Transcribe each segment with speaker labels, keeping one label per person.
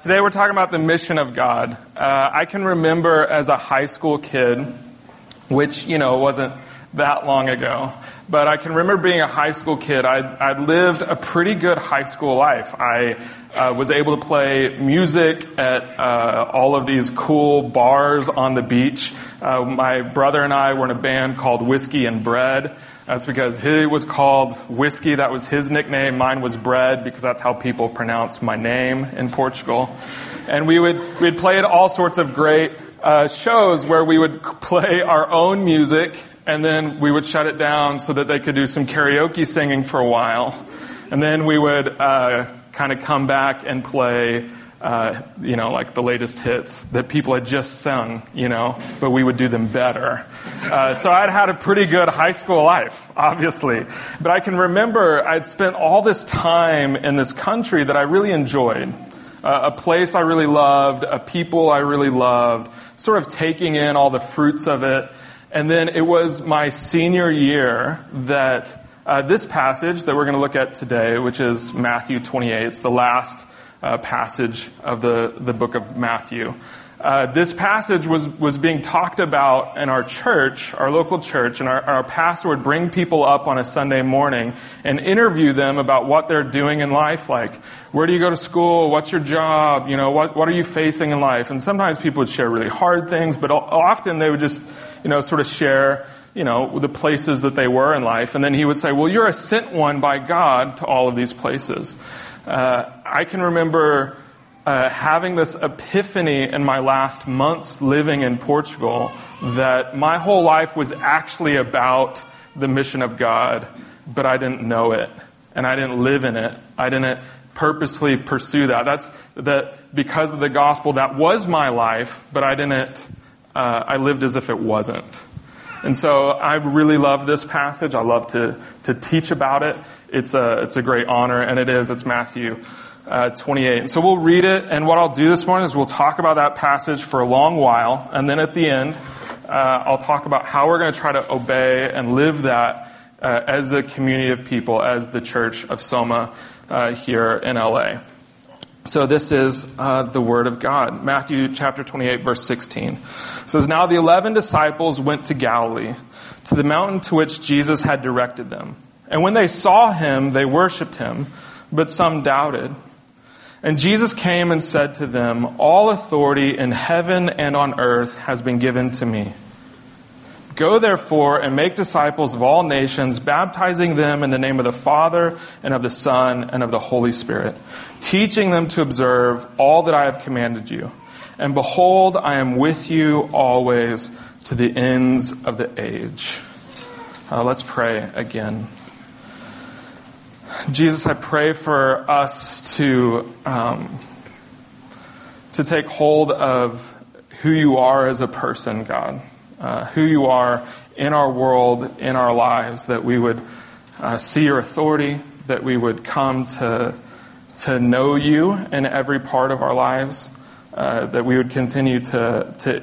Speaker 1: Today we're talking about the mission of God. Uh, I can remember as a high school kid, which, you know, wasn't that long ago, but I can remember being a high school kid. I, I lived a pretty good high school life. I uh, was able to play music at uh, all of these cool bars on the beach. Uh, my brother and I were in a band called Whiskey and Bread. That's because he was called Whiskey. That was his nickname. Mine was Bread because that's how people pronounce my name in Portugal. And we would we'd play at all sorts of great uh, shows where we would play our own music and then we would shut it down so that they could do some karaoke singing for a while. And then we would uh, kind of come back and play uh, you know, like the latest hits that people had just sung, you know, but we would do them better. Uh, so I'd had a pretty good high school life, obviously. But I can remember I'd spent all this time in this country that I really enjoyed. Uh, a place I really loved, a people I really loved, sort of taking in all the fruits of it. And then it was my senior year that uh, this passage that we're going to look at today, which is Matthew 28, it's the last uh, passage of the, the book of Matthew. Uh, this passage was, was being talked about in our church, our local church, and our, our pastor would bring people up on a Sunday morning and interview them about what they're doing in life. Like, where do you go to school? What's your job? You know, what, what are you facing in life? And sometimes people would share really hard things, but often they would just, you know, sort of share, you know, the places that they were in life. And then he would say, well, you're a sent one by God to all of these places. Uh, I can remember uh, having this epiphany in my last months living in Portugal that my whole life was actually about the mission of God, but I didn't know it and I didn't live in it. I didn't purposely pursue that. That's that because of the gospel, that was my life, but I didn't. Uh, I lived as if it wasn't. And so I really love this passage. I love to, to teach about it. It's a, it's a great honor, and it is. It's Matthew uh, 28. And so we'll read it, and what I'll do this morning is we'll talk about that passage for a long while, and then at the end, uh, I'll talk about how we're going to try to obey and live that uh, as a community of people, as the church of Soma uh, here in LA. So this is uh, the word of God. Matthew chapter 28, verse 16 it says, Now the eleven disciples went to Galilee, to the mountain to which Jesus had directed them. And when they saw him, they worshipped him, but some doubted. And Jesus came and said to them, All authority in heaven and on earth has been given to me. Go therefore and make disciples of all nations, baptizing them in the name of the Father and of the Son and of the Holy Spirit, teaching them to observe all that I have commanded you. And behold, I am with you always to the ends of the age. Uh, let's pray again. Jesus, I pray for us to, um, to take hold of who you are as a person, God, uh, who you are in our world, in our lives, that we would uh, see your authority, that we would come to, to know you in every part of our lives, uh, that we would continue to, to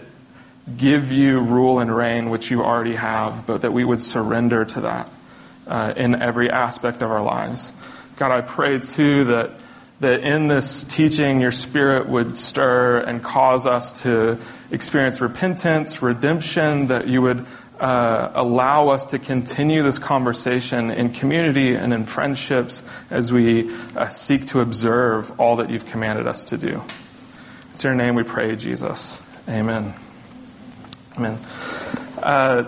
Speaker 1: give you rule and reign, which you already have, but that we would surrender to that uh, in every aspect of our lives. God, I pray too that, that in this teaching, your Spirit would stir and cause us to experience repentance, redemption, that you would uh, allow us to continue this conversation in community and in friendships as we uh, seek to observe all that you've commanded us to do. It's your name we pray, Jesus. Amen. Amen. Uh,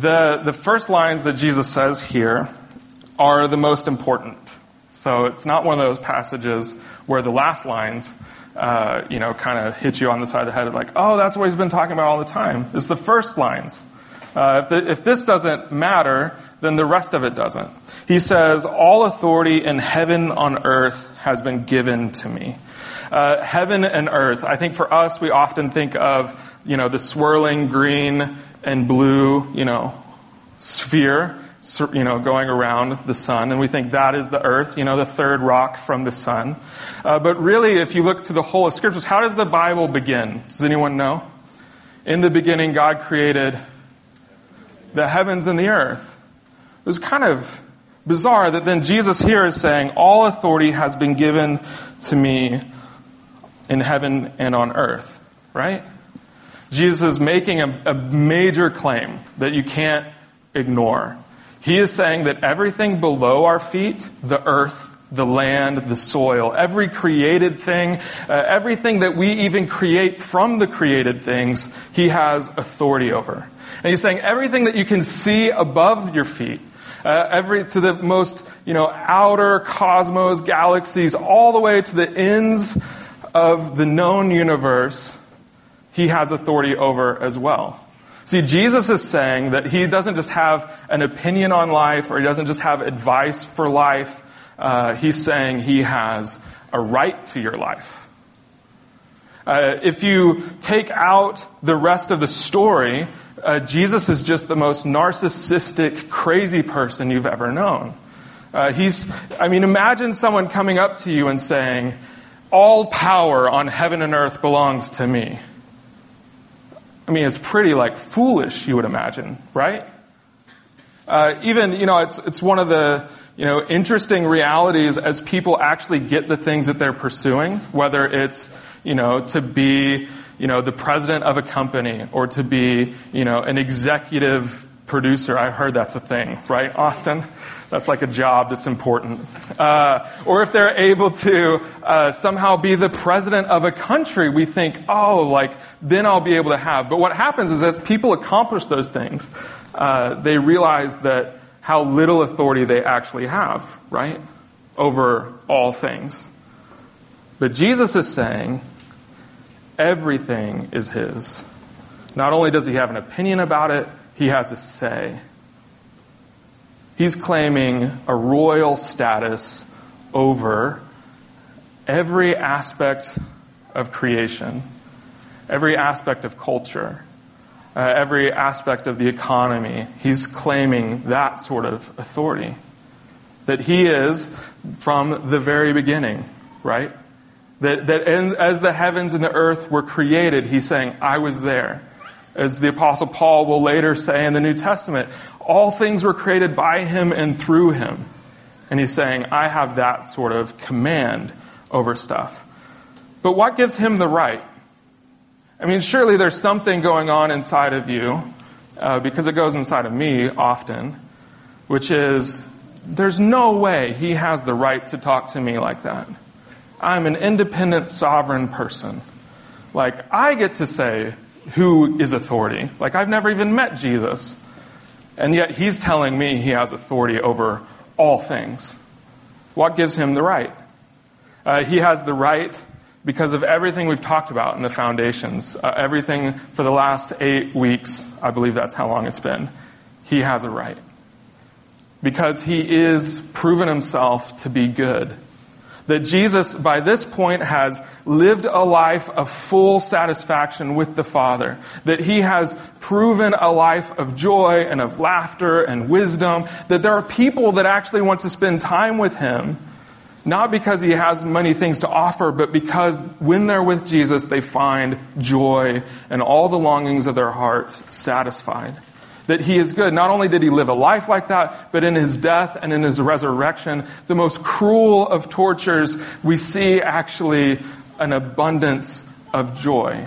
Speaker 1: the, the first lines that Jesus says here are the most important. So it's not one of those passages where the last lines, uh, you know, kind of hit you on the side of the head, like, oh, that's what he's been talking about all the time. It's the first lines. Uh, if, the, if this doesn't matter, then the rest of it doesn't. He says, All authority in heaven on earth has been given to me. Uh, heaven and earth, I think for us, we often think of, you know, the swirling green and blue, you know, sphere, you know, going around the sun, and we think that is the earth, you know, the third rock from the sun. Uh, but really, if you look to the whole of scriptures, how does the Bible begin? Does anyone know? In the beginning, God created the heavens and the earth. It was kind of bizarre that then Jesus here is saying, All authority has been given to me in heaven and on earth, right? Jesus is making a, a major claim that you can't ignore. He is saying that everything below our feet, the earth, the land, the soil, every created thing, uh, everything that we even create from the created things, he has authority over. And he's saying everything that you can see above your feet, uh, every to the most you know outer cosmos, galaxies, all the way to the ends of the known universe, he has authority over as well. See, Jesus is saying that he doesn't just have an opinion on life or he doesn't just have advice for life. Uh, he's saying he has a right to your life. Uh, if you take out the rest of the story, uh, Jesus is just the most narcissistic, crazy person you've ever known. Uh, he's, I mean, imagine someone coming up to you and saying, All power on heaven and earth belongs to me. I mean, it's pretty like foolish, you would imagine, right? Uh, even, you know, it's, it's one of the, you know, interesting realities as people actually get the things that they're pursuing, whether it's, you know, to be, you know, the president of a company or to be, you know, an executive producer. I heard that's a thing, right, Austin? That's like a job that's important. Uh, or if they're able to uh, somehow be the president of a country, we think, oh, like, then I'll be able to have. But what happens is as people accomplish those things, uh, they realize that how little authority they actually have, right? Over all things. But Jesus is saying everything is His. Not only does He have an opinion about it, He has a say. He's claiming a royal status over every aspect of creation, every aspect of culture, uh, every aspect of the economy. He's claiming that sort of authority. That he is from the very beginning, right? That, that as the heavens and the earth were created, he's saying, I was there. As the Apostle Paul will later say in the New Testament, all things were created by him and through him. And he's saying, I have that sort of command over stuff. But what gives him the right? I mean, surely there's something going on inside of you, uh, because it goes inside of me often, which is there's no way he has the right to talk to me like that. I'm an independent, sovereign person. Like, I get to say who is authority. Like, I've never even met Jesus. And yet he's telling me he has authority over all things. What gives him the right? Uh, he has the right because of everything we've talked about in the foundations, uh, everything for the last eight weeks, I believe that's how long it's been. He has a right. Because he is proven himself to be good that Jesus, by this point, has lived a life of full satisfaction with the Father. That he has proven a life of joy and of laughter and wisdom. That there are people that actually want to spend time with him, not because he has many things to offer, but because when they're with Jesus, they find joy and all the longings of their hearts satisfied that he is good. Not only did he live a life like that, but in his death and in his resurrection, the most cruel of tortures, we see actually an abundance of joy.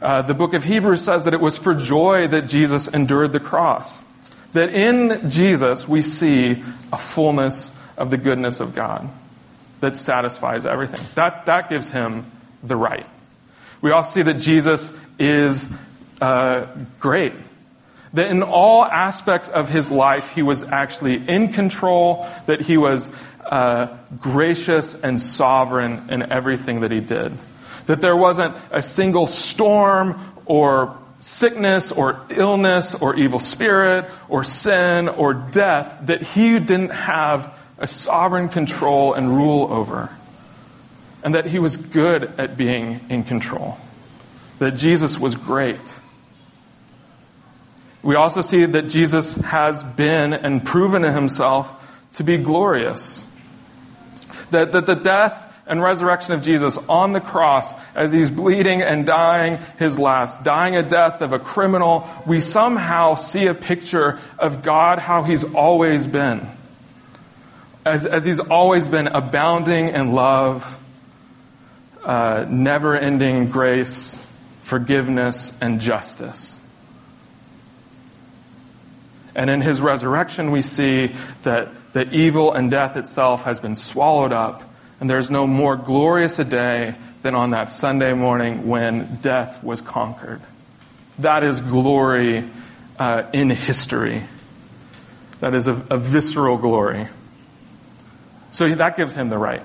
Speaker 1: Uh, the book of Hebrews says that it was for joy that Jesus endured the cross. That in Jesus we see a fullness of the goodness of God that satisfies everything. That, that gives him the right. We also see that Jesus is uh, great that in all aspects of his life, he was actually in control, that he was uh, gracious and sovereign in everything that he did. That there wasn't a single storm or sickness or illness or evil spirit or sin or death that he didn't have a sovereign control and rule over. And that he was good at being in control. That Jesus was great we also see that Jesus has been and proven himself to be glorious. That, that the death and resurrection of Jesus on the cross, as he's bleeding and dying his last, dying a death of a criminal, we somehow see a picture of God how he's always been. As, as he's always been abounding in love, uh, never ending grace, forgiveness, and justice. And in his resurrection, we see that the evil and death itself has been swallowed up, and there's no more glorious a day than on that Sunday morning when death was conquered. That is glory uh, in history. That is a, a visceral glory. So that gives him the right.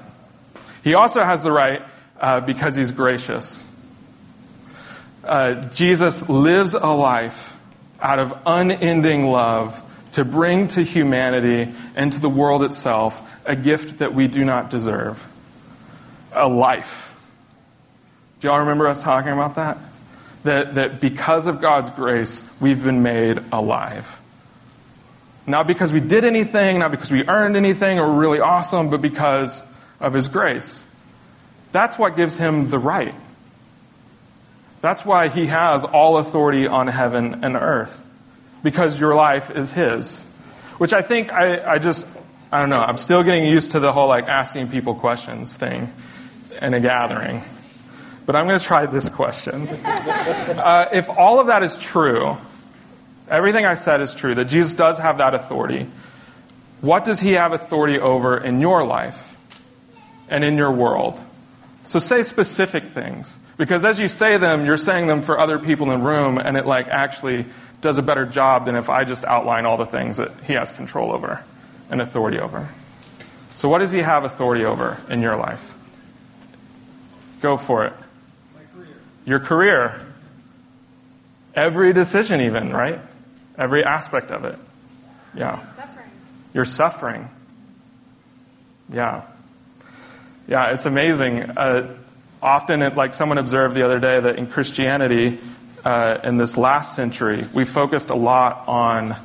Speaker 1: He also has the right uh, because he's gracious. Uh, Jesus lives a life out of unending love to bring to humanity and to the world itself a gift that we do not deserve a life. Do y'all remember us talking about that? That, that because of God's grace, we've been made alive. Not because we did anything, not because we earned anything or were really awesome, but because of His grace. That's what gives Him the right. That's why He has all authority on heaven and earth, because your life is His. Which I think I, I just, I don't know, I'm still getting used to the whole like asking people questions thing in a gathering. But I'm going to try this question. Uh, if all of that is true, Everything I said is true, that Jesus does have that authority. What does he have authority over in your life and in your world? So say specific things. Because as you say them, you're saying them for other people in the room, and it like actually does a better job than if I just outline all the things that he has control over and authority over. So what does he have authority over in your life? Go for it.
Speaker 2: Career.
Speaker 1: Your career. Every decision, even, right? Every aspect of it. Yeah.
Speaker 3: Suffering.
Speaker 1: You're suffering. Yeah. Yeah, it's amazing. Uh, often, it, like someone observed the other day, that in Christianity, uh, in this last century, we focused a lot on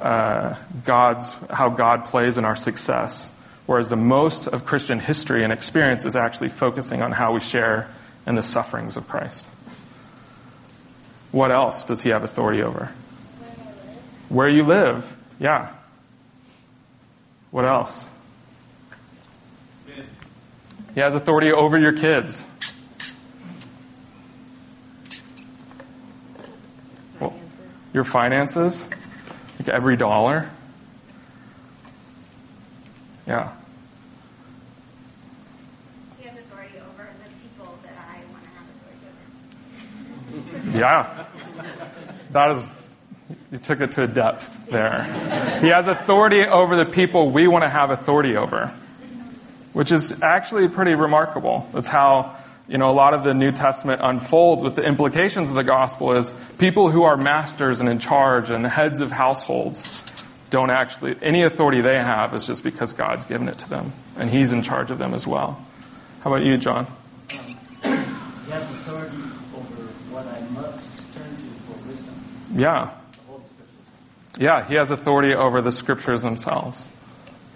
Speaker 1: uh, God's how God plays in our success, whereas the most of Christian history and experience is actually focusing on how we share in the sufferings of Christ. What else does He have authority over? Where you live. Yeah. What else? He has authority over your kids. Well,
Speaker 3: Finances.
Speaker 1: Your finances, like every dollar. Yeah.
Speaker 3: He has authority over the people that I want to have authority over.
Speaker 1: Yeah. That is, you took it to a depth there. He has authority over the people we want to have authority over, which is actually pretty remarkable. That's how, you know, a lot of the New Testament unfolds with the implications of the gospel is people who are masters and in charge and heads of households don't actually, any authority they have is just because God's given it to them and He's in charge of them as well. How about you, John?
Speaker 4: He has authority over what I must turn to for wisdom.
Speaker 1: Yeah.
Speaker 4: The Holy Scriptures.
Speaker 1: Yeah, he has authority over the scriptures themselves.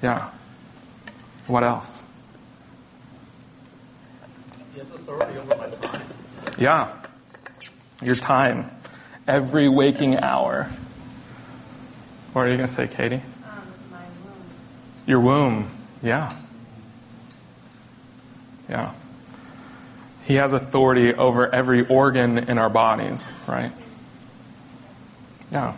Speaker 1: Yeah. What else?
Speaker 2: He has authority over my time.
Speaker 1: Yeah. Your time. Every waking hour. What are you going to say, Katie?
Speaker 3: Um, my womb.
Speaker 1: Your womb. Yeah. Yeah. He has authority over every organ in our bodies, right? Yeah.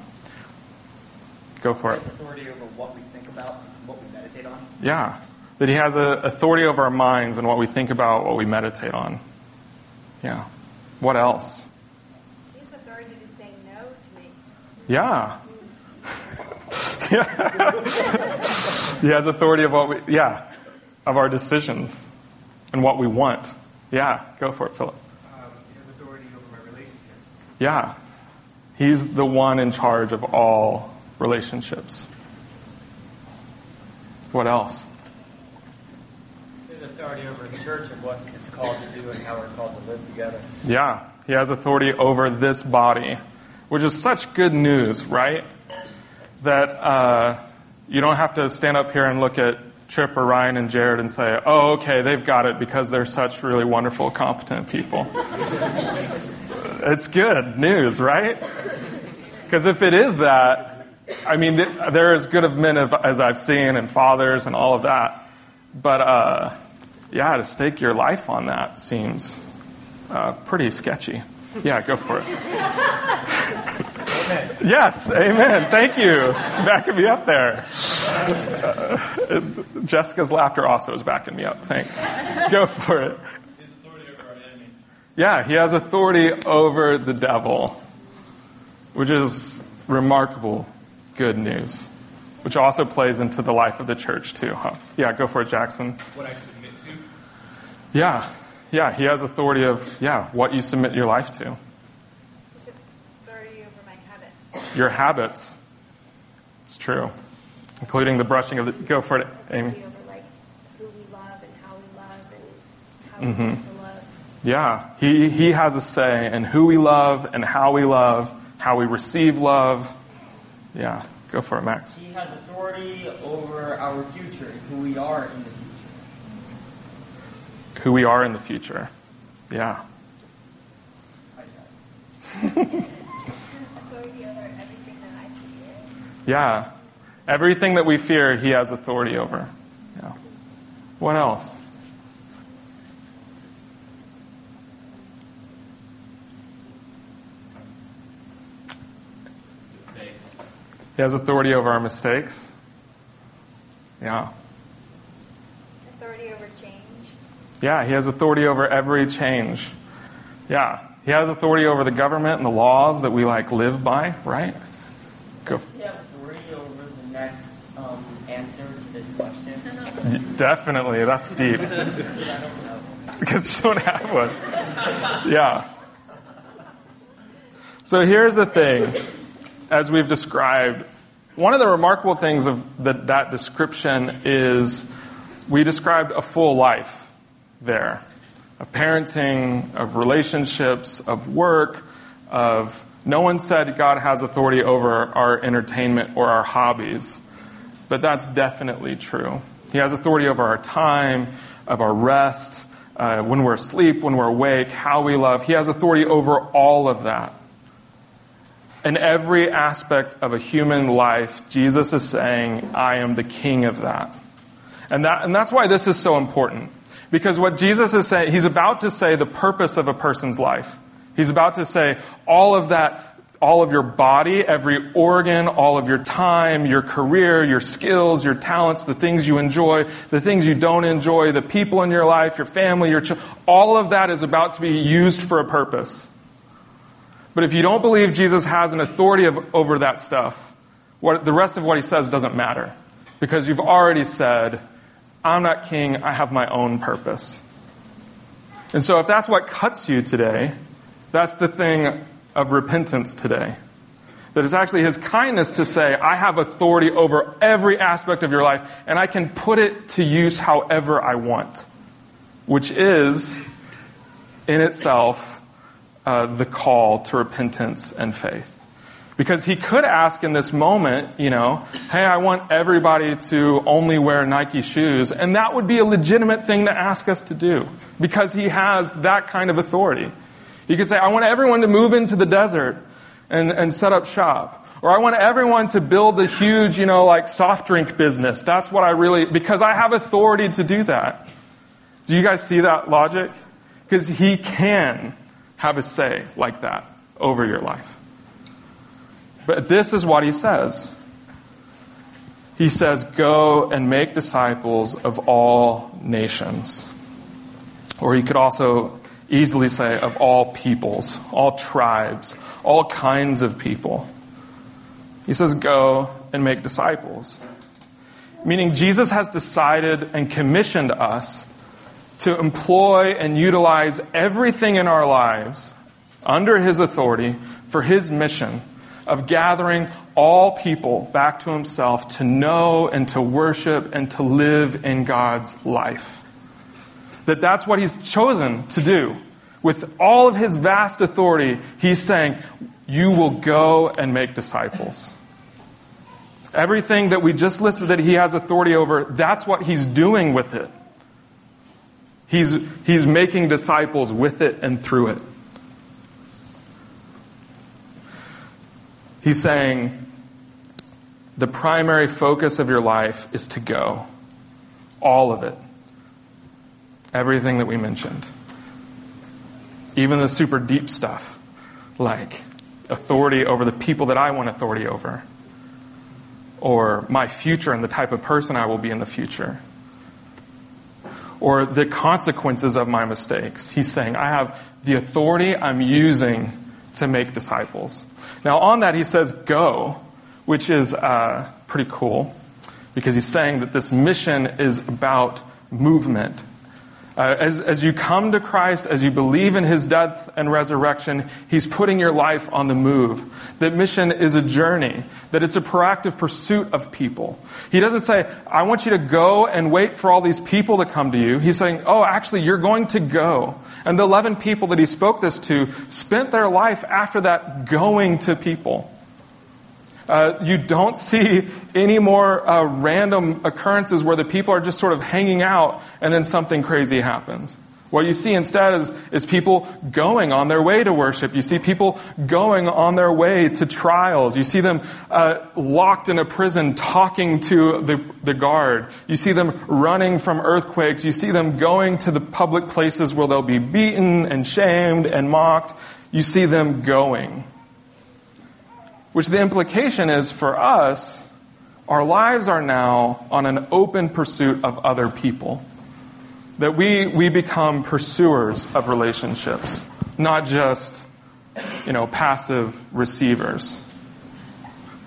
Speaker 1: Go for it.
Speaker 5: authority over what we think about, what we meditate on.
Speaker 1: Yeah. That he has a authority over our minds and what we think about, what we meditate on. Yeah. What else?
Speaker 3: He has authority to say no to me.
Speaker 1: Yeah. he has authority of what we, yeah, of our decisions and what we want. Yeah. Go for it, Philip.
Speaker 2: Um, he has authority over my relationships.
Speaker 1: Yeah. He's the one in charge of all relationships. What else?
Speaker 5: Authority over his church and what it's called to do and how we're called to live together.
Speaker 1: Yeah, he has authority over this body, which is such good news, right? That uh, you don't have to stand up here and look at Chip or Ryan and Jared and say, oh, okay, they've got it because they're such really wonderful, competent people. it's good news, right? Because if it is that, I mean, they're as good of men as I've seen and fathers and all of that. But uh, yeah, to stake your life on that seems uh, pretty sketchy. Yeah, go for it. Yes, amen. Thank you. Backing me up there. Uh, Jessica's laughter also is backing me up. Thanks. Go for it.
Speaker 2: His authority over our enemy.
Speaker 1: Yeah, he has authority over the devil, which is remarkable good news, which also plays into the life of the church, too. Huh? Yeah, go for it, Jackson.
Speaker 2: What I submit to.
Speaker 1: Yeah, yeah, he has authority of, yeah, what you submit your life to,
Speaker 3: Authority over my habit.
Speaker 1: your habits. It's true, including the brushing of the. Go for it, Amy.
Speaker 3: Authority over like who we love and how we love and how we
Speaker 1: Mm-hmm.
Speaker 3: want love.
Speaker 1: Yeah, he, he has a say in who we love and how we love, how we receive love. Yeah, go for it, Max.
Speaker 4: He has authority over our future, and who we are in the future.
Speaker 1: Who we are in the future. Yeah.
Speaker 3: Everything that
Speaker 1: Yeah. Everything that we fear, he has authority over. Yeah. What else?
Speaker 2: Mistakes.
Speaker 1: He has authority over our mistakes. Yeah.
Speaker 3: Authority over change.
Speaker 1: Yeah, he has authority over every change. Yeah. He has authority over the government and the laws that we like live by, right? Go.
Speaker 4: Does he have authority over the next um, answer to this question?
Speaker 1: Definitely, that's deep.
Speaker 4: I don't know.
Speaker 1: because you don't have one. Yeah. So here's the thing, as we've described, one of the remarkable things of that, that description is we described a full life there of parenting, of relationships, of work, of no one said God has authority over our entertainment or our hobbies, but that's definitely true. He has authority over our time, of our rest, uh, when we're asleep, when we're awake, how we love. He has authority over all of that. In every aspect of a human life, Jesus is saying, I am the king of that. And, that, and that's why this is so important. Because what Jesus is saying, he's about to say the purpose of a person's life. He's about to say all of that, all of your body, every organ, all of your time, your career, your skills, your talents, the things you enjoy, the things you don't enjoy, the people in your life, your family, your all of that is about to be used for a purpose. But if you don't believe Jesus has an authority of, over that stuff, what, the rest of what he says doesn't matter. Because you've already said, I'm not king, I have my own purpose. And so if that's what cuts you today, that's the thing of repentance today. That it's actually his kindness to say, I have authority over every aspect of your life, and I can put it to use however I want. Which is, in itself, uh, the call to repentance and faith. Because he could ask in this moment, you know, hey, I want everybody to only wear Nike shoes, and that would be a legitimate thing to ask us to do, because he has that kind of authority. He could say, I want everyone to move into the desert and, and set up shop. Or I want everyone to build a huge, you know, like soft drink business. That's what I really, because I have authority to do that. Do you guys see that logic? Because he can have a say like that over your life. But this is what he says. He says, Go and make disciples of all nations. Or he could also easily say, of all peoples, all tribes, all kinds of people. He says, Go and make disciples. Meaning, Jesus has decided and commissioned us to employ and utilize everything in our lives under his authority for his mission of gathering all people back to himself to know and to worship and to live in God's life. That that's what he's chosen to do. With all of his vast authority, he's saying, You will go and make disciples. Everything that we just listed that he has authority over, that's what he's doing with it. He's, he's making disciples with it and through it. He's saying the primary focus of your life is to go. All of it. Everything that we mentioned. Even the super deep stuff, like authority over the people that I want authority over, or my future and the type of person I will be in the future, or the consequences of my mistakes. He's saying, I have the authority I'm using to make disciples. Now, on that, he says, go, which is uh, pretty cool because he's saying that this mission is about movement. Uh, as, as you come to Christ, as you believe in his death and resurrection, he's putting your life on the move. That mission is a journey, that it's a proactive pursuit of people. He doesn't say, I want you to go and wait for all these people to come to you. He's saying, oh, actually, you're going to go. And the 11 people that he spoke this to spent their life after that going to people. Uh, you don't see any more uh, random occurrences where the people are just sort of hanging out and then something crazy happens. What you see instead is, is people going on their way to worship. You see people going on their way to trials. You see them uh, locked in a prison talking to the, the guard. You see them running from earthquakes. You see them going to the public places where they'll be beaten and shamed and mocked. You see them going. Which the implication is for us, our lives are now on an open pursuit of other people. That we, we become pursuers of relationships, not just, you know, passive receivers.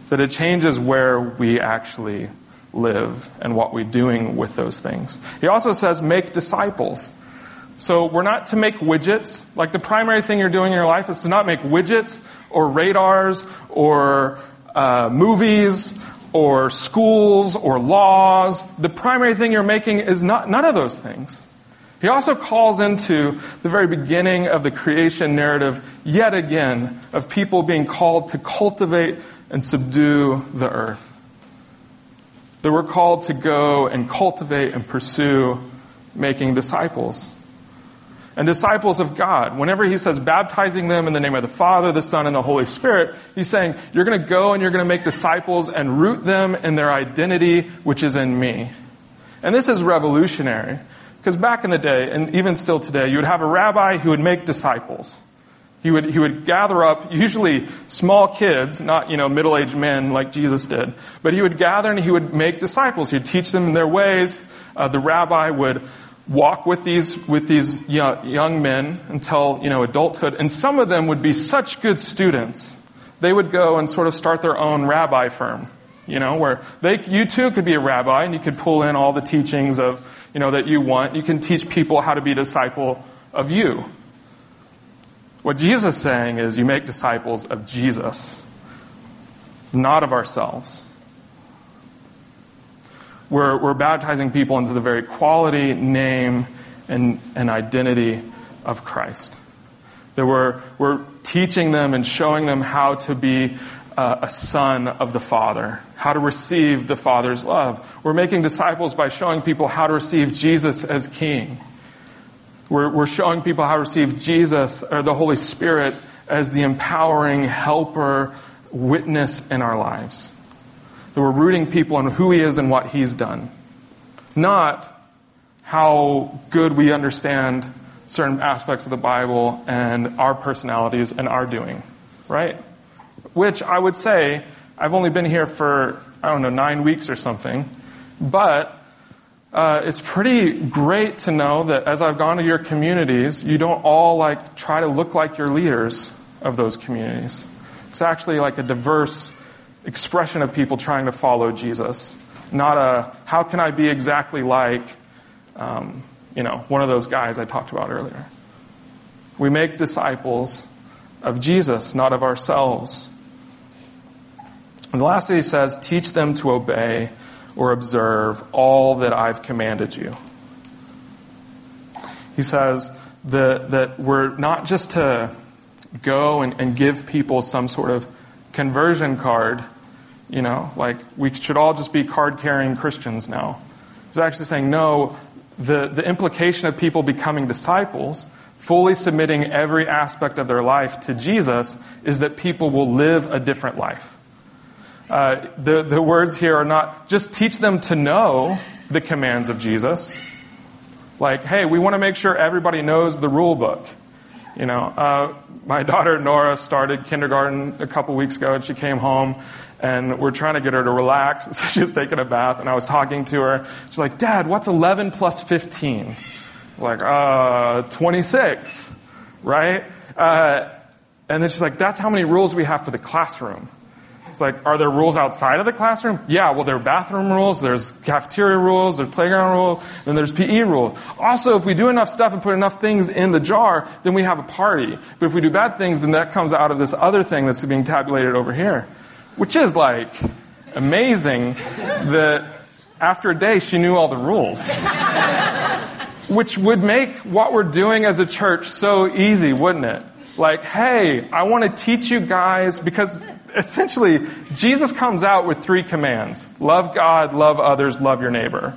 Speaker 1: That it changes where we actually live and what we're doing with those things. He also says, make disciples. So we're not to make widgets. Like the primary thing you're doing in your life is to not make widgets or radars or uh, movies or schools or laws. The primary thing you're making is not none of those things. He also calls into the very beginning of the creation narrative, yet again, of people being called to cultivate and subdue the earth. That we're called to go and cultivate and pursue making disciples and disciples of God. Whenever he says baptizing them in the name of the Father, the Son, and the Holy Spirit, he's saying you're going to go and you're going to make disciples and root them in their identity, which is in me. And this is revolutionary because back in the day, and even still today, you would have a rabbi who would make disciples. He would, he would gather up usually small kids, not you know middle aged men like Jesus did, but he would gather and he would make disciples. He'd teach them their ways. Uh, the rabbi would walk with these, with these young men until, you know, adulthood. And some of them would be such good students, they would go and sort of start their own rabbi firm, you know, where they, you too could be a rabbi and you could pull in all the teachings of, you know, that you want. You can teach people how to be a disciple of you. What Jesus is saying is you make disciples of Jesus, not of ourselves. We're, we're baptizing people into the very quality, name, and, and identity of Christ. That we're, we're teaching them and showing them how to be uh, a son of the Father, how to receive the Father's love. We're making disciples by showing people how to receive Jesus as King. We're, we're showing people how to receive Jesus or the Holy Spirit as the empowering helper, witness in our lives. That we're rooting people on who he is and what he's done. Not how good we understand certain aspects of the Bible and our personalities and our doing, right? Which I would say, I've only been here for, I don't know, nine weeks or something, but uh, it's pretty great to know that as I've gone to your communities, you don't all like try to look like your leaders of those communities. It's actually like a diverse expression of people trying to follow Jesus, not a how can I be exactly like, um, you know, one of those guys I talked about earlier. We make disciples of Jesus, not of ourselves. And lastly, he says, teach them to obey or observe all that I've commanded you. He says that, that we're not just to go and, and give people some sort of conversion card you know, like we should all just be card carrying Christians now. He's actually saying, no, the, the implication of people becoming disciples, fully submitting every aspect of their life to Jesus, is that people will live a different life. Uh, the, the words here are not just teach them to know the commands of Jesus, Like, hey, we want to make sure everybody knows the rule book. You know, uh, my daughter Nora started kindergarten a couple weeks ago, and she came home, and we're trying to get her to relax. So she was taking a bath, and I was talking to her. She's like, "Dad, what's 11 plus 15?" I was like, "Uh, 26, right?" Uh, and then she's like, "That's how many rules we have for the classroom." It's like, are there rules outside of the classroom? Yeah, well, there are bathroom rules, there's cafeteria rules, there's playground rules, then there's PE rules. Also, if we do enough stuff and put enough things in the jar, then we have a party. But if we do bad things, then that comes out of this other thing that's being tabulated over here. Which is like amazing that after a day she knew all the rules. Which would make what we're doing as a church so easy, wouldn't it? Like, hey, I want to teach you guys because essentially, Jesus comes out with three commands love God, love others, love your neighbor.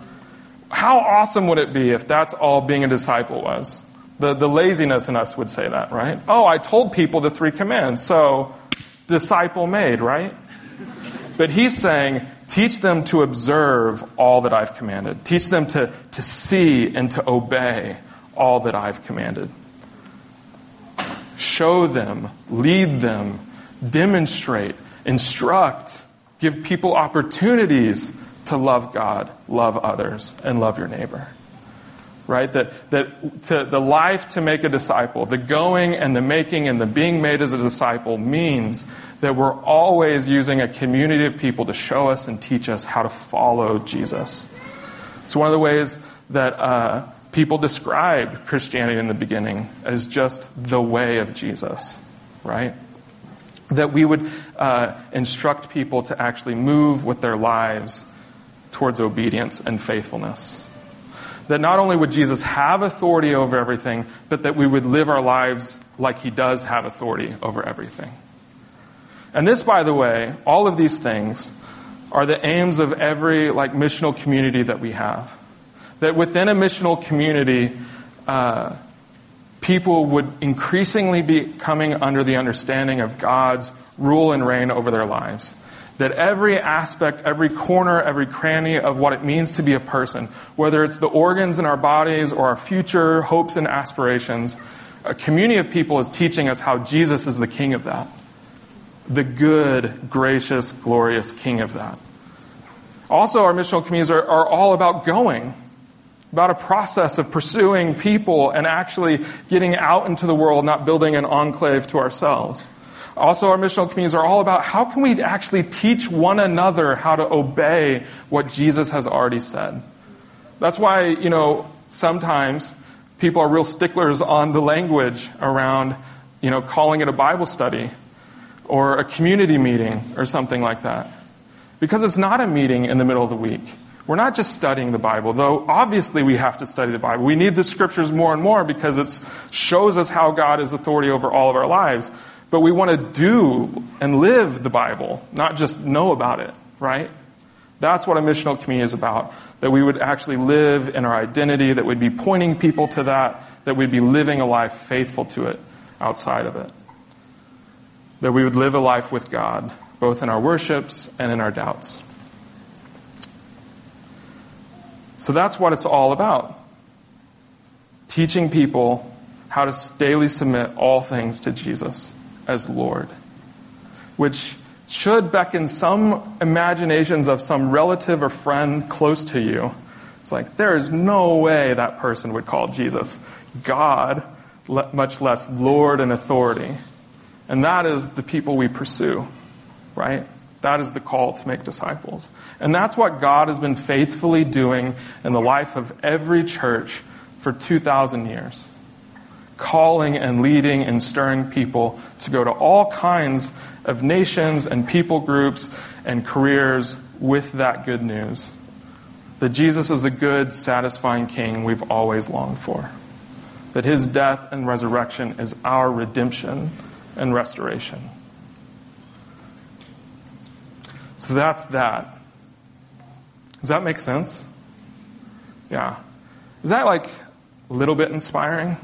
Speaker 1: How awesome would it be if that's all being a disciple was? The, the laziness in us would say that, right? Oh, I told people the three commands, so disciple made, right? But he's saying, teach them to observe all that I've commanded. Teach them to, to see and to obey all that I've commanded. Show them, lead them, demonstrate, instruct, give people opportunities to love God, love others, and love your neighbor. Right? That, that to, the life to make a disciple, the going and the making and the being made as a disciple means that we're always using a community of people to show us and teach us how to follow Jesus. It's one of the ways that uh, people described Christianity in the beginning as just the way of Jesus, right? That we would uh, instruct people to actually move with their lives towards obedience and faithfulness. That not only would Jesus have authority over everything, but that we would live our lives like he does have authority over everything. And this, by the way, all of these things are the aims of every like missional community that we have. That within a missional community, uh, people would increasingly be coming under the understanding of God's rule and reign over their lives. That every aspect, every corner, every cranny of what it means to be a person, whether it's the organs in our bodies or our future hopes and aspirations, a community of people is teaching us how Jesus is the king of that. The good, gracious, glorious king of that. Also, our missional communities are, are all about going about a process of pursuing people and actually getting out into the world, not building an enclave to ourselves. Also, our missional communities are all about how can we actually teach one another how to obey what Jesus has already said. That's why, you know, sometimes people are real sticklers on the language around, you know, calling it a Bible study or a community meeting or something like that. Because it's not a meeting in the middle of the week. We're not just studying the Bible, though obviously we have to study the Bible. We need the scriptures more and more because it shows us how God is authority over all of our lives. But we want to do and live the Bible, not just know about it, right? That's what a missional community is about. That we would actually live in our identity, that we'd be pointing people to that, that we'd be living a life faithful to it outside of it. That we would live a life with God, both in our worships and in our doubts. So that's what it's all about. Teaching people how to daily submit all things to Jesus as Lord, which should beckon some imaginations of some relative or friend close to you. It's like, there is no way that person would call Jesus God, much less Lord and authority. And that is the people we pursue, right? That is the call to make disciples. And that's what God has been faithfully doing in the life of every church for 2,000 years. Calling and leading and stirring people to go to all kinds of nations and people groups and careers with that good news. That Jesus is the good, satisfying King we've always longed for. That his death and resurrection is our redemption and restoration. So that's that. Does that make sense? Yeah. Is that like a little bit inspiring?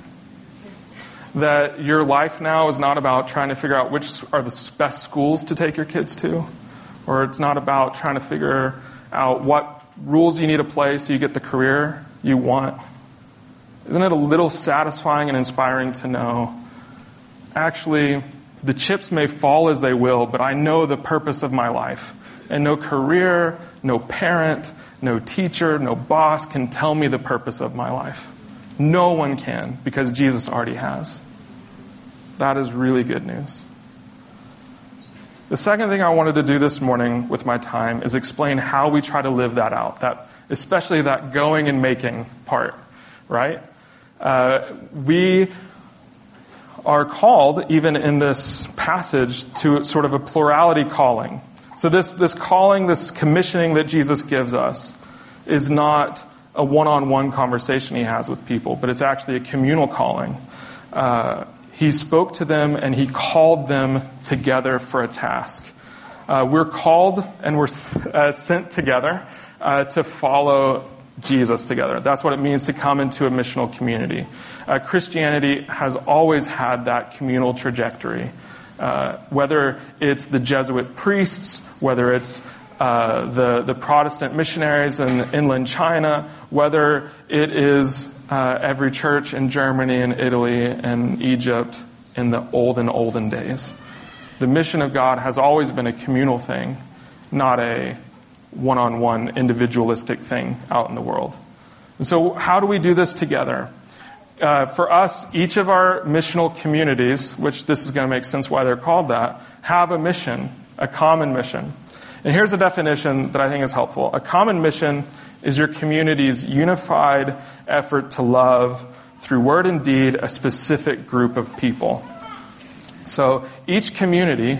Speaker 1: That your life now is not about trying to figure out which are the best schools to take your kids to, or it's not about trying to figure out what rules you need to play so you get the career you want. Isn't it a little satisfying and inspiring to know? Actually, the chips may fall as they will, but I know the purpose of my life. And no career, no parent, no teacher, no boss can tell me the purpose of my life. No one can, because Jesus already has. That is really good news. The second thing I wanted to do this morning with my time is explain how we try to live that out, that, especially that going and making part, right? Uh, we are called, even in this passage, to sort of a plurality calling. So, this, this calling, this commissioning that Jesus gives us, is not a one on one conversation he has with people, but it's actually a communal calling. Uh, he spoke to them and he called them together for a task. Uh, we're called and we're uh, sent together uh, to follow Jesus together. That's what it means to come into a missional community. Uh, Christianity has always had that communal trajectory. Uh, whether it's the Jesuit priests, whether it's uh, the, the Protestant missionaries in inland China, whether it is uh, every church in Germany and Italy and Egypt in the olden, olden days. The mission of God has always been a communal thing, not a one on one individualistic thing out in the world. And so, how do we do this together? Uh, for us, each of our missional communities, which this is going to make sense why they're called that, have a mission, a common mission. And here's a definition that I think is helpful. A common mission is your community's unified effort to love through word and deed a specific group of people. So each community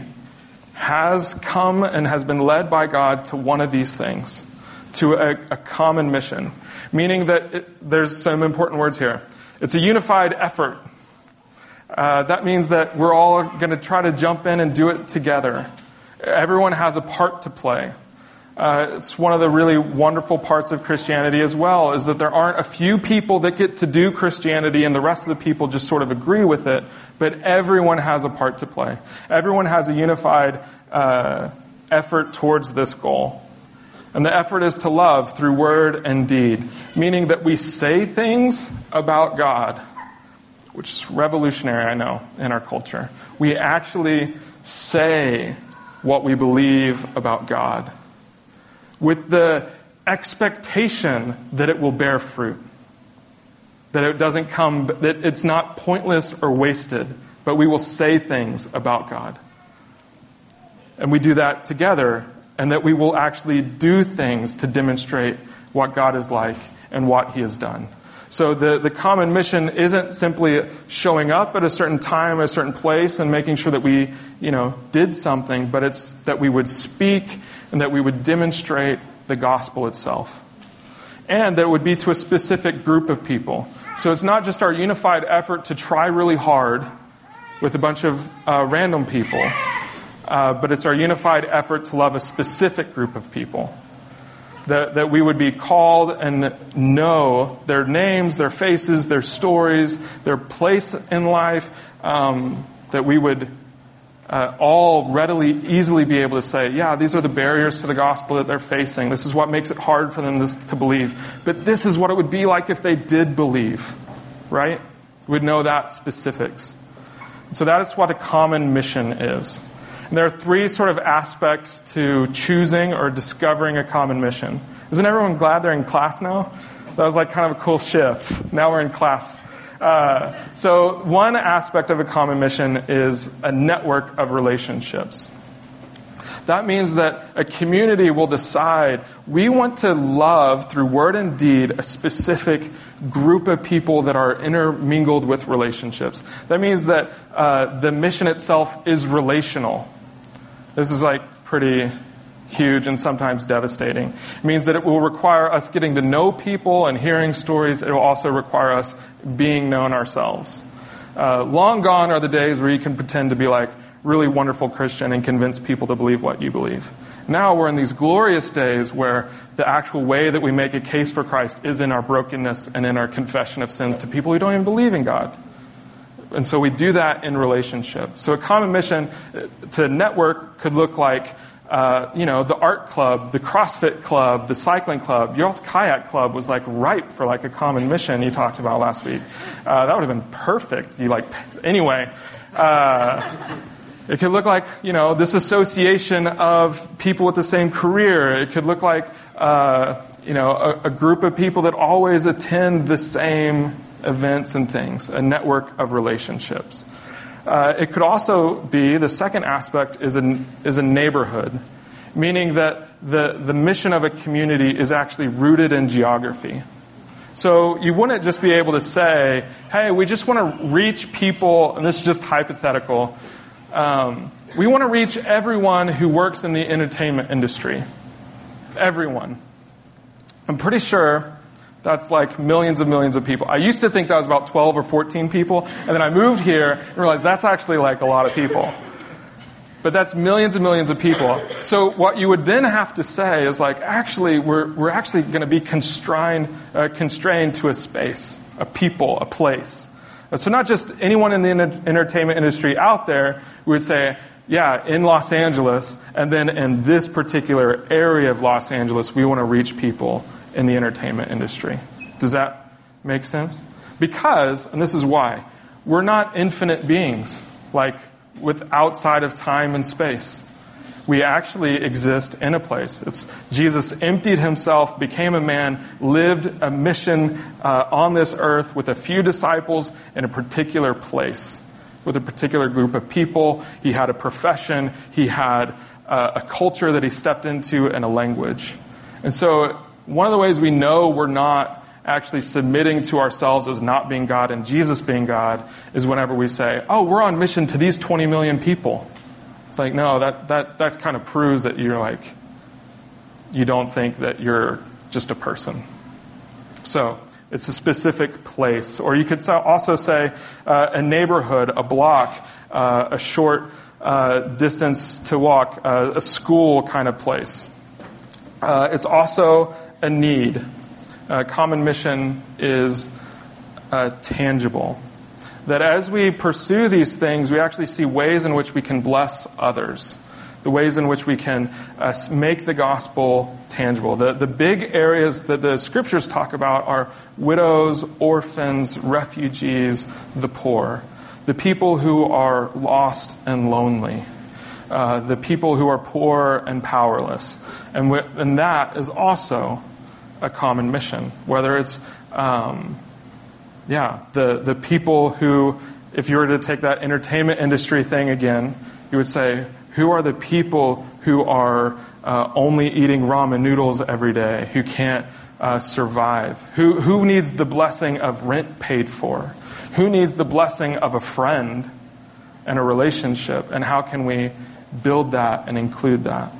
Speaker 1: has come and has been led by God to one of these things, to a, a common mission, meaning that it, there's some important words here. It's a unified effort. Uh, that means that we're all going to try to jump in and do it together. Everyone has a part to play. Uh, it's one of the really wonderful parts of Christianity as well, is that there aren't a few people that get to do Christianity and the rest of the people just sort of agree with it, but everyone has a part to play. Everyone has a unified uh, effort towards this goal. And the effort is to love through word and deed, meaning that we say things about God, which is revolutionary, I know, in our culture. We actually say what we believe about God with the expectation that it will bear fruit. That it doesn't come, that it's not pointless or wasted, but we will say things about God. And we do that together, and that we will actually do things to demonstrate what God is like and what He has done. So the, the common mission isn't simply showing up at a certain time, a certain place, and making sure that we, you know, did something, but it's that we would speak and that we would demonstrate the gospel itself. And that it would be to a specific group of people. So it's not just our unified effort to try really hard with a bunch of uh, random people, uh, but it's our unified effort to love a specific group of people that, that we would be called and know their names, their faces, their stories, their place in life, um, that we would uh, all readily, easily be able to say, yeah, these are the barriers to the gospel that they're facing. This is what makes it hard for them to, to believe. But this is what it would be like if they did believe, right? We'd know that specifics. So that is what a common mission is. And there are three sort of aspects to choosing or discovering a common mission. Isn't everyone glad they're in class now? That was like kind of a cool shift. Now we're in class. Uh, so, one aspect of a common mission is a network of relationships. That means that a community will decide we want to love through word and deed a specific group of people that are intermingled with relationships. That means that uh, the mission itself is relational. This is like pretty huge and sometimes devastating. It means that it will require us getting to know people and hearing stories. It will also require us being known ourselves. Uh, long gone are the days where you can pretend to be like really wonderful Christian and convince people to believe what you believe. Now we're in these glorious days where the actual way that we make a case for Christ is in our brokenness and in our confession of sins to people who don't even believe in God. And so we do that in relationship. So a common mission to network could look like uh, you know, the art club, the CrossFit club, the cycling club, Y'all's kayak club was like ripe for like a common mission you talked about last week. Uh, that would have been perfect. You like, anyway. Uh, it could look like, you know, this association of people with the same career. It could look like, uh, you know, a, a group of people that always attend the same events and things, a network of relationships. Uh, it could also be the second aspect is a, is a neighborhood, meaning that the, the mission of a community is actually rooted in geography. So you wouldn't just be able to say, hey, we just want to reach people, and this is just hypothetical. Um, we want to reach everyone who works in the entertainment industry. Everyone. I'm pretty sure that's like millions and millions of people. I used to think that was about 12 or 14 people, and then I moved here and realized that's actually like a lot of people. But that's millions and millions of people. So what you would then have to say is like, actually, we're, we're actually going to be constrained, uh, constrained to a space, a people, a place. So not just anyone in the entertainment industry out there, we would say, yeah, in Los Angeles, and then in this particular area of Los Angeles, we want to reach people in the entertainment industry. Does that make sense? Because, and this is why, we're not infinite beings, like with outside of time and space. We actually exist in a place. It's Jesus emptied himself, became a man, lived a mission uh, on this earth with a few disciples in a particular place, with a particular group of people. He had a profession, he had uh, a culture that he stepped into, and a language. And so one of the ways we know we're not actually submitting to ourselves as not being God and Jesus being God is whenever we say, oh, we're on mission to these 20 million people. It's like, no, that, that, that kind of proves that you're like, you don't think that you're just a person. So, it's a specific place. Or you could also say uh, a neighborhood, a block, uh, a short uh, distance to walk, uh, a school kind of place. Uh, it's also a need. Uh, common mission is uh, tangible. That as we pursue these things, we actually see ways in which we can bless others, the ways in which we can uh, make the gospel tangible. The, the big areas that the scriptures talk about are widows, orphans, refugees, the poor, the people who are lost and lonely. Uh, the people who are poor and powerless. And, w- and that is also a common mission, whether it's, um, yeah, the, the people who, if you were to take that entertainment industry thing again, you would say, who are the people who are uh, only eating ramen noodles every day, who can't uh, survive? Who, who needs the blessing of rent paid for? Who needs the blessing of a friend and a relationship? And how can we build that and include that?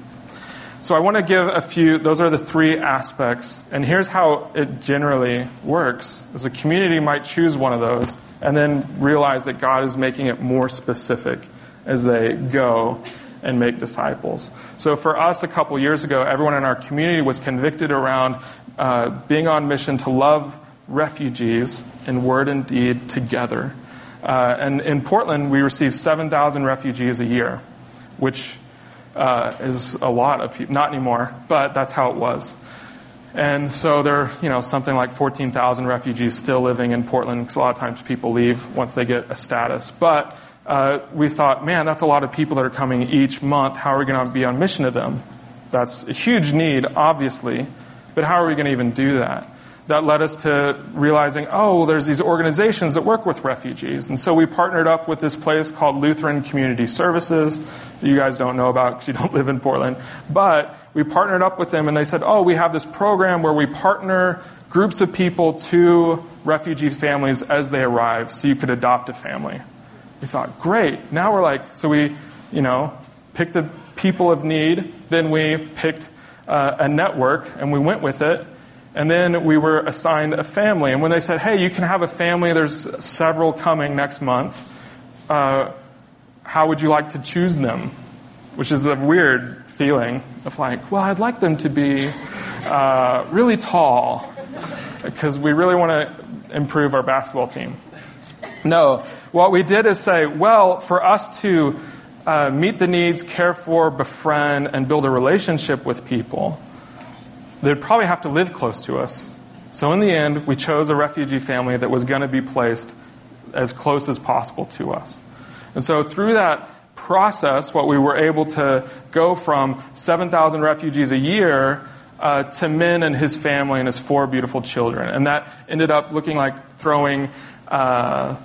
Speaker 1: So I want to give a few, those are the three aspects. And here's how it generally works. As a community might choose one of those and then realize that God is making it more specific as they go and make disciples. So for us, a couple years ago, everyone in our community was convicted around uh, being on mission to love refugees in word and deed together. Uh, and in Portland, we receive 7,000 refugees a year, which uh, is a lot of people. Not anymore, but that's how it was. And so there are, you know, something like 14,000 refugees still living in Portland because a lot of times people leave once they get a status. But uh, we thought, man, that's a lot of people that are coming each month. How are we going to be on mission to them? That's a huge need, obviously, but how are we going to even do that? That led us to realizing, oh, there's these organizations that work with refugees. And so we partnered up with this place called Lutheran Community Services that you guys don't know about because you don't live in Portland. But we partnered up with them and they said, oh, we have this program where we partner groups of people to refugee families as they arrive so you could adopt a family. We thought, great. Now we're like, so we, you know, picked the people of need, then we picked uh, a network and we went with it and then we were assigned a family. And when they said, hey, you can have a family, there's several coming next month, uh, how would you like to choose them? Which is a weird feeling of like, well, I'd like them to be uh, really tall because we really want to improve our basketball team. No, what we did is say, well, for us to uh, meet the needs, care for, befriend, and build a relationship with people, they'd probably have to live close to us. So in the end, we chose a refugee family that was going to be placed as close as possible to us. And so through that process, what we were able to go from 7,000 refugees a year uh, to Min and his family and his four beautiful children. And that ended up looking like throwing. Uh,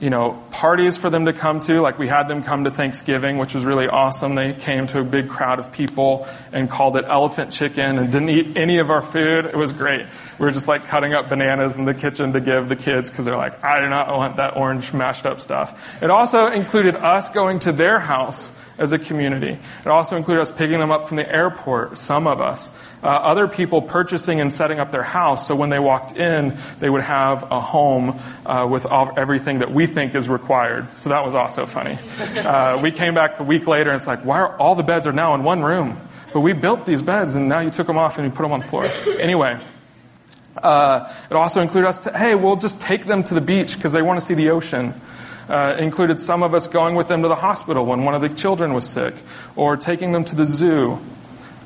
Speaker 1: you know, parties for them to come to. Like we had them come to Thanksgiving, which was really awesome. They came to a big crowd of people and called it elephant chicken and didn't eat any of our food. It was great. We were just like cutting up bananas in the kitchen to give the kids because they're like, I do not want that orange mashed up stuff. It also included us going to their house as a community. It also included us picking them up from the airport, some of us. Uh, other people purchasing and setting up their house so when they walked in, they would have a home uh, with all, everything that we think is required. So that was also funny. Uh, we came back a week later and it's like, why are all the beds are now in one room? But we built these beds and now you took them off and you put them on the floor. Anyway. Uh, it also included us to, hey, we'll just take them to the beach because they want to see the ocean. Uh, included some of us going with them to the hospital when one of the children was sick, or taking them to the zoo.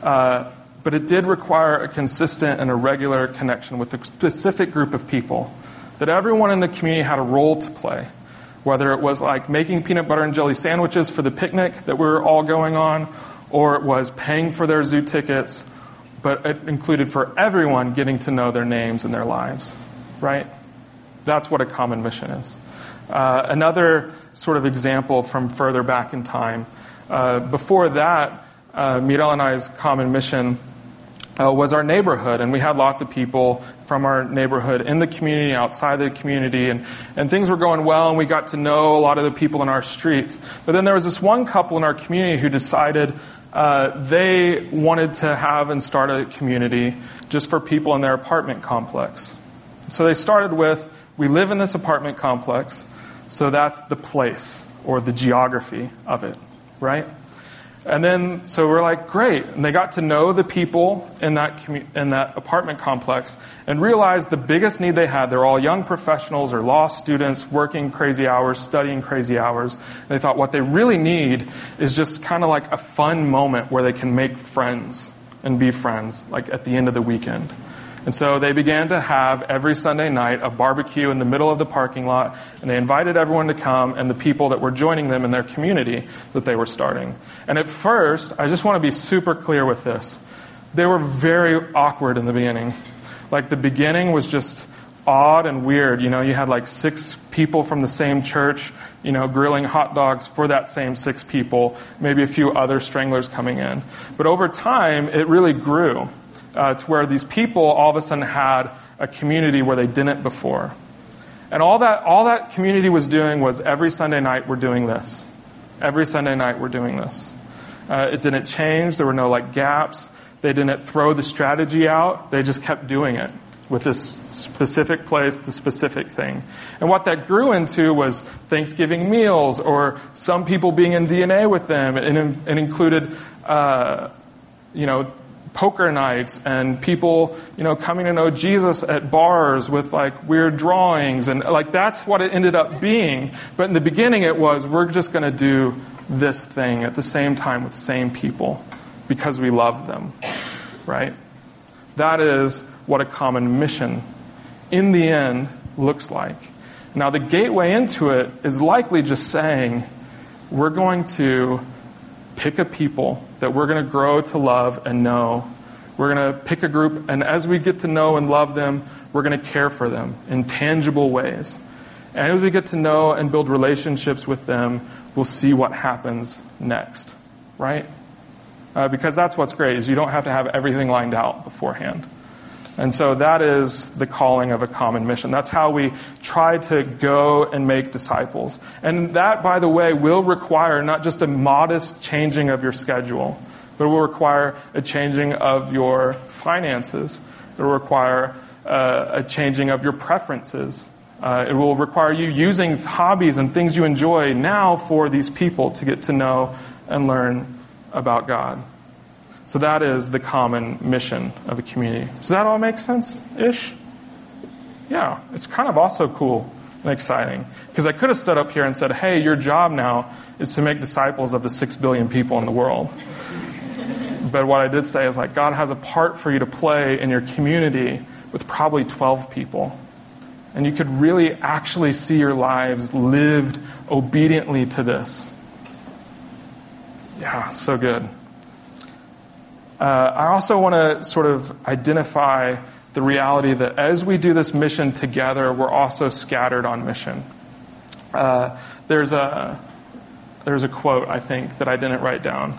Speaker 1: Uh, but it did require a consistent and a regular connection with a specific group of people. That everyone in the community had a role to play. Whether it was like making peanut butter and jelly sandwiches for the picnic that we were all going on, or it was paying for their zoo tickets, but it included for everyone getting to know their names and their lives, right? That's what a common mission is. Uh, another sort of example from further back in time. Uh, before that, uh, Mirel and I's common mission uh, was our neighborhood, and we had lots of people from our neighborhood in the community, outside the community, and, and things were going well, and we got to know a lot of the people in our streets. But then there was this one couple in our community who decided uh, they wanted to have and start a community just for people in their apartment complex. So they started with we live in this apartment complex, so that's the place or the geography of it, right? And then, so we're like, great. And they got to know the people in that, commu- in that apartment complex and realized the biggest need they had, they're all young professionals or law students working crazy hours, studying crazy hours. And they thought what they really need is just kind of like a fun moment where they can make friends and be friends, like at the end of the weekend. And so they began to have every Sunday night a barbecue in the middle of the parking lot, and they invited everyone to come and the people that were joining them in their community that they were starting. And at first, I just want to be super clear with this. They were very awkward in the beginning. Like the beginning was just odd and weird. You know, you had like six people from the same church, you know, grilling hot dogs for that same six people, maybe a few other stranglers coming in. But over time, it really grew uh, to where these people all of a sudden had a community where they didn't before. And all that, all that community was doing was every Sunday night we're doing this. Every Sunday night we're doing this. Uh, it didn't change. There were no like gaps. They didn't throw the strategy out. They just kept doing it with this specific place, the specific thing. And what that grew into was Thanksgiving meals, or some people being in DNA with them. And it included, uh, you know, poker nights and people, you know, coming to know Jesus at bars with like weird drawings and like that's what it ended up being. But in the beginning it was we're just going to do this thing at the same time with the same people because we love them. Right? That is what a common mission in the end looks like. Now the gateway into it is likely just saying we're going to pick a people that we're going to grow to love and know. We're going to pick a group, and as we get to know and love them, we're going to care for them in tangible ways. And as we get to know and build relationships with them, we'll see what happens next, right? Uh, because that's what's great is you don't have to have everything lined out beforehand. And so that is the calling of a common mission. That's how we try to go and make disciples. And that, by the way, will require not just a modest changing of your schedule, but it will require a changing of your finances. It will require uh, a changing of your preferences. Uh, it will require you using hobbies and things you enjoy now for these people to get to know and learn about God. So that is the common mission of a community. Does that all make sense ish? Yeah, it's kind of also cool and exciting. Because I could have stood up here and said, hey, your job now is to make disciples of the six billion people in the world. But what I did say is like God has a part for you to play in your community with probably 12 people. And you could really actually see your lives lived obediently to this. Yeah, so good. Uh, I also want to sort of identify the reality that as we do this mission together, we're also scattered on mission. Uh, there's a there's a quote I think that I didn't write down.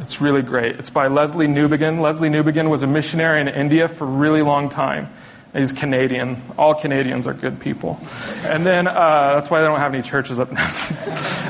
Speaker 1: It's really great. It's by Lesslie Newbigin. Lesslie Newbigin was a missionary in India for a really long time. He's Canadian. All Canadians are good people. And then uh, that's why they don't have any churches up now.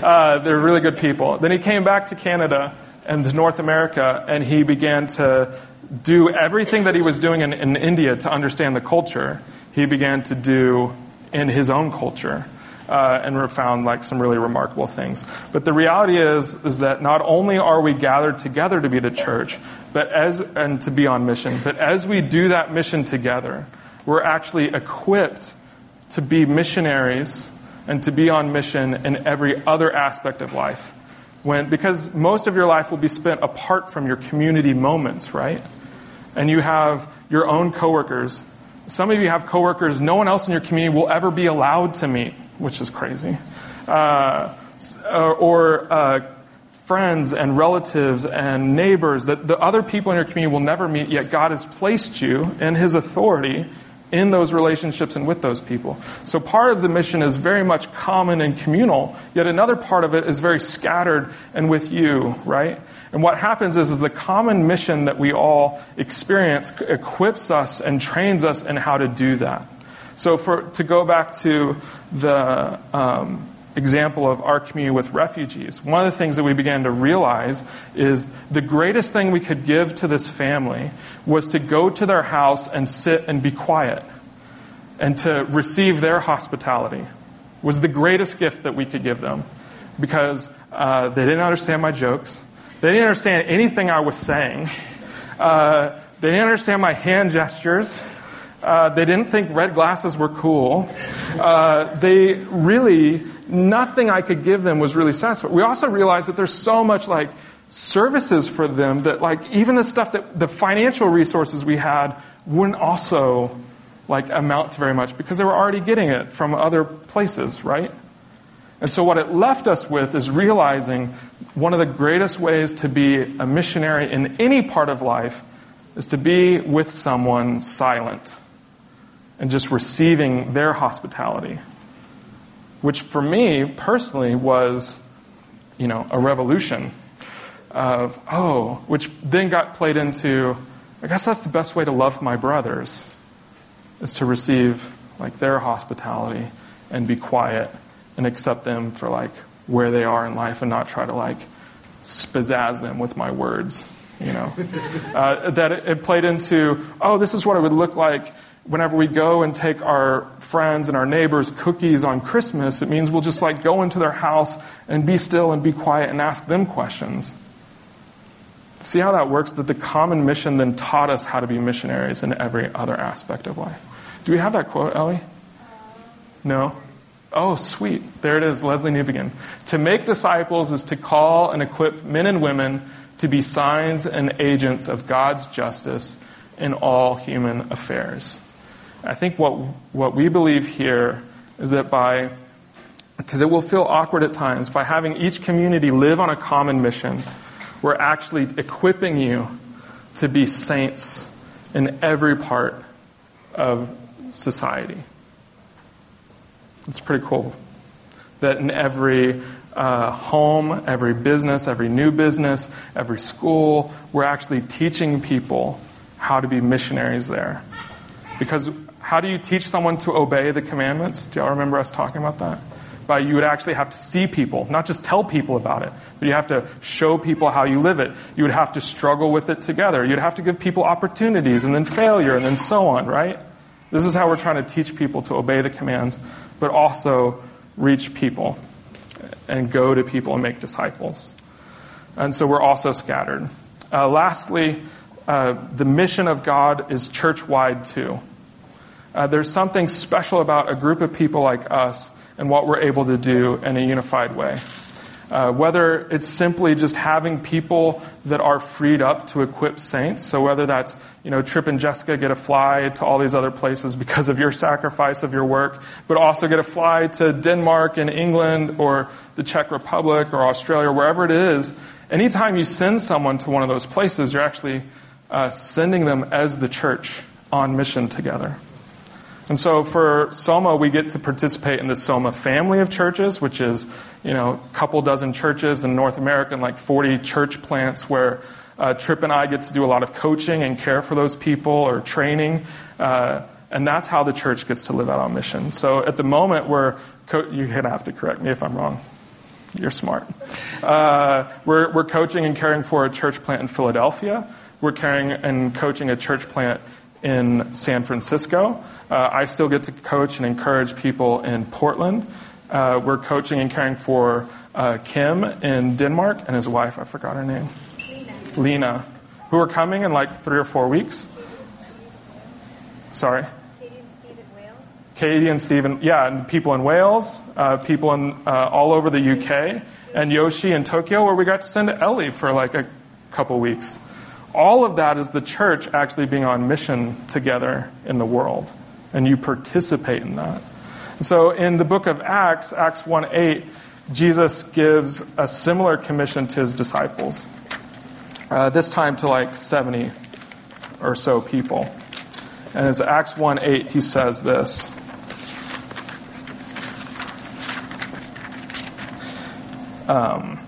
Speaker 1: uh, they're really good people. Then he came back to Canada and North America, and he began to do everything that he was doing in, in India to understand the culture. He began to do in his own culture. Uh, and found like some really remarkable things. But the reality is, is that not only are we gathered together to be the church, but as and to be on mission, but as we do that mission together, we're actually equipped to be missionaries and to be on mission in every other aspect of life. When, because most of your life will be spent apart from your community moments, right? And you have your own coworkers. Some of you have coworkers no one else in your community will ever be allowed to meet, which is crazy. Uh, or uh, friends and relatives and neighbors that the other people in your community will never meet, yet God has placed you in His authority in those relationships and with those people. So part of the mission is very much common and communal, yet another part of it is very scattered and with you, right? And what happens is, is the common mission that we all experience equips us and trains us in how to do that. So for to go back to the um, example of our community with refugees, one of the things that we began to realize is the greatest thing we could give to this family was to go to their house and sit and be quiet and to receive their hospitality was the greatest gift that we could give them because uh, they didn't understand my jokes. They didn't understand anything I was saying. Uh, they didn't understand my hand gestures. Uh, they didn't think red glasses were cool. Uh, they really, nothing I could give them was really satisfying. We also realized that there's so much like services for them that like even the stuff that the financial resources we had wouldn't also like amount to very much because they were already getting it from other places, right? And so what it left us with is realizing one of the greatest ways to be a missionary in any part of life is to be with someone silent and just receiving their hospitality, which for me personally was, you know, a revolution of, oh, which then got played into, I guess that's the best way to love my brothers, is to receive like their hospitality and be quiet and accept them for like where they are in life and not try to like spazazz them with my words you know. Uh, that it, it played into oh this is what it would look like whenever we go and take our friends and our neighbors cookies on Christmas, it means we'll just like go into their house and be still and be quiet and ask them questions. See how that works? That the common mission then taught us how to be missionaries in every other aspect of life. Do we have that quote, Ellie? No? Oh, sweet. There it is, Lesslie Newbigin. To make disciples is to call and equip men and women to be signs and agents of God's justice in all human affairs. I think what, what we believe here is that by, because it will feel awkward at times, by having each community live on a common mission, we're actually equipping you to be saints in every part of society. It's pretty cool. That in every uh, home, every business, every new business, every school, we're actually teaching people how to be missionaries there. Because how do you teach someone to obey the commandments? Do y'all remember us talking about that? By you would actually have to see people, not just tell people about it, but you have to show people how you live it. You would have to struggle with it together. You'd have to give people opportunities and then failure and then so on, right? This is how we're trying to teach people to obey the commands, but also reach people and go to people and make disciples. And so we're also scattered. Uh, lastly, uh, the mission of God is church wide too. Uh, there's something special about a group of people like us and what we're able to do in a unified way. Uh, whether it's simply just having people that are freed up to equip saints. So whether that's, you know, Trip and Jessica get a fly to all these other places because of your sacrifice of your work, but also get a fly to Denmark and England or the Czech Republic or Australia wherever it is. Anytime you send someone to one of those places, you're actually uh, sending them as the church on mission together. And so for Soma, we get to participate in the Soma family of churches, which is, you know, a couple dozen churches in North America and like 40 church plants where uh, Trip and I get to do a lot of coaching and care for those people or training. Uh, and that's how the church gets to live out on mission. So at the moment, we're, co- you're going to have to correct me if I'm wrong. You're smart. Uh, we're, we're coaching and caring for a church plant in Philadelphia. We're caring and coaching a church plant in San Francisco. Uh, I still get to coach and encourage people in Portland. Uh, we're coaching and caring for uh, Kim in Denmark and his wife, I forgot her name,
Speaker 3: Lena.
Speaker 1: Lena, who are coming in like three or four weeks. Sorry.
Speaker 3: Katie and Steve in Wales.
Speaker 1: Katie and Stephen, yeah, and people in Wales, uh, people in uh, all over the UK, and Yoshi in Tokyo, where we got to send Ellie for like a couple weeks. All of that is the church actually being on mission together in the world, and you participate in that. So in the book of Acts, Acts 1 8, Jesus gives a similar commission to his disciples, uh, this time to like 70 or so people. And as Acts 1 8, he says this. Um,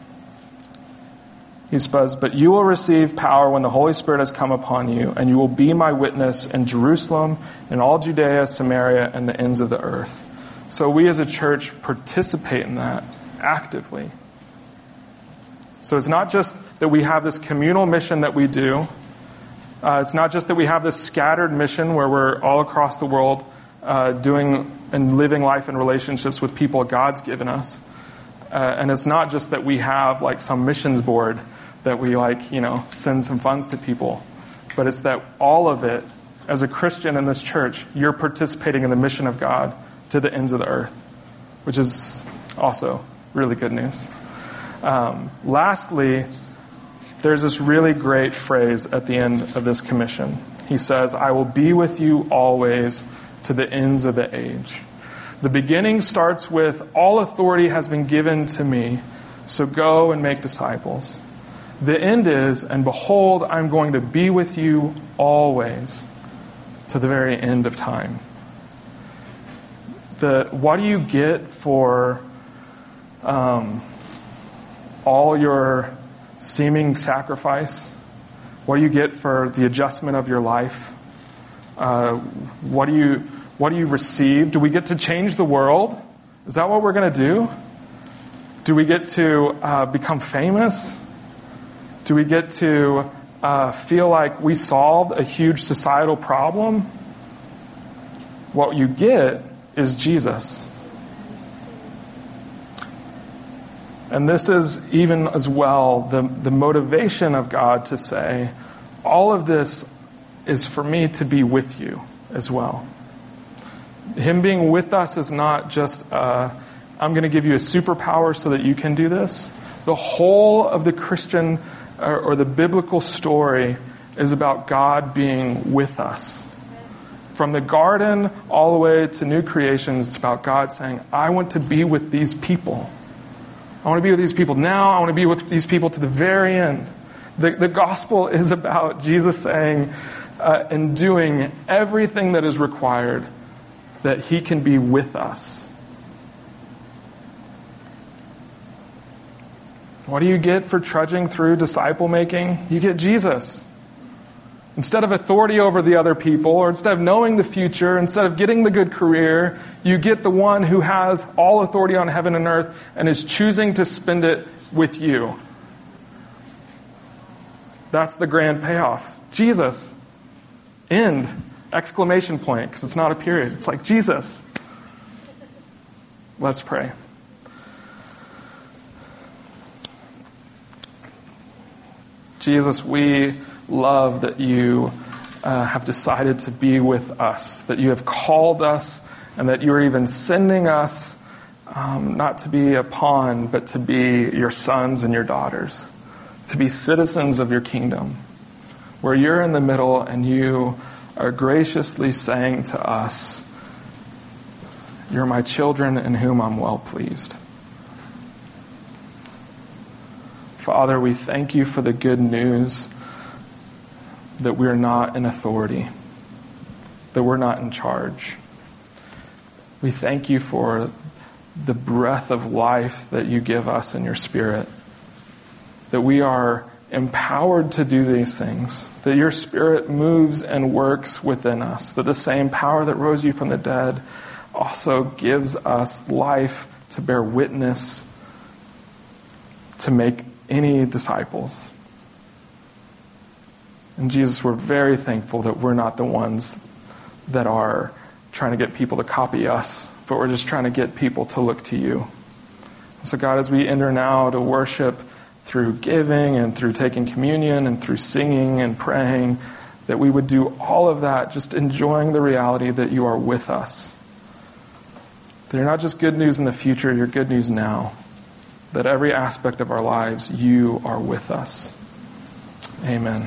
Speaker 1: he says, But you will receive power when the Holy Spirit has come upon you, and you will be my witness in Jerusalem, in all Judea, Samaria, and the ends of the earth. So we as a church participate in that actively. So it's not just that we have this communal mission that we do, uh, it's not just that we have this scattered mission where we're all across the world uh, doing and living life in relationships with people God's given us. Uh, and it's not just that we have like some missions board that we like, you know, send some funds to people, but it's that all of it, as a Christian in this church, you're participating in the mission of God to the ends of the earth, which is also really good news. Um, lastly, there's this really great phrase at the end of this commission. He says, I will be with you always to the ends of the age. The beginning starts with, All authority has been given to me, so go and make disciples. The end is, And behold, I'm going to be with you always to the very end of time. The, what do you get for um, all your seeming sacrifice? What do you get for the adjustment of your life? Uh, what do you what do you receive? Do we get to change the world? Is that what we're going to do? Do we get to uh, become famous? Do we get to uh, feel like we solved a huge societal problem? What you get is Jesus. And this is even as well the, the motivation of God to say, all of this is for me to be with you as well. Him being with us is not just, uh, I'm going to give you a superpower so that you can do this. The whole of the Christian or, or the biblical story is about God being with us. From the garden all the way to new creations, it's about God saying, I want to be with these people. I want to be with these people now. I want to be with these people to the very end. The, the gospel is about Jesus saying uh, and doing everything that is required that he can be with us. What do you get for trudging through disciple making? You get Jesus. Instead of authority over the other people, or instead of knowing the future, instead of getting the good career, you get the one who has all authority on heaven and earth and is choosing to spend it with you. That's the grand payoff. Jesus. End. Exclamation point, because it's not a period. It's like Jesus. Let's pray. Jesus, we love that you uh, have decided to be with us, that you have called us, and that you are even sending us um, not to be a pawn, but to be your sons and your daughters, to be citizens of your kingdom, where you're in the middle and you are graciously saying to us, You're my children in whom I'm well pleased. Father, we thank you for the good news that we're not in authority, that we're not in charge. We thank you for the breath of life that you give us in your spirit, that we are empowered to do these things, that your spirit moves and works within us, that the same power that rose you from the dead also gives us life to bear witness, to make any disciples. And Jesus, we're very thankful that we're not the ones that are trying to get people to copy us, but we're just trying to get people to look to you. So, God, as we enter now to worship through giving and through taking communion and through singing and praying, that we would do all of that just enjoying the reality that you are with us. That you're not just good news in the future, you're good news now. That every aspect of our lives, you are with us. Amen.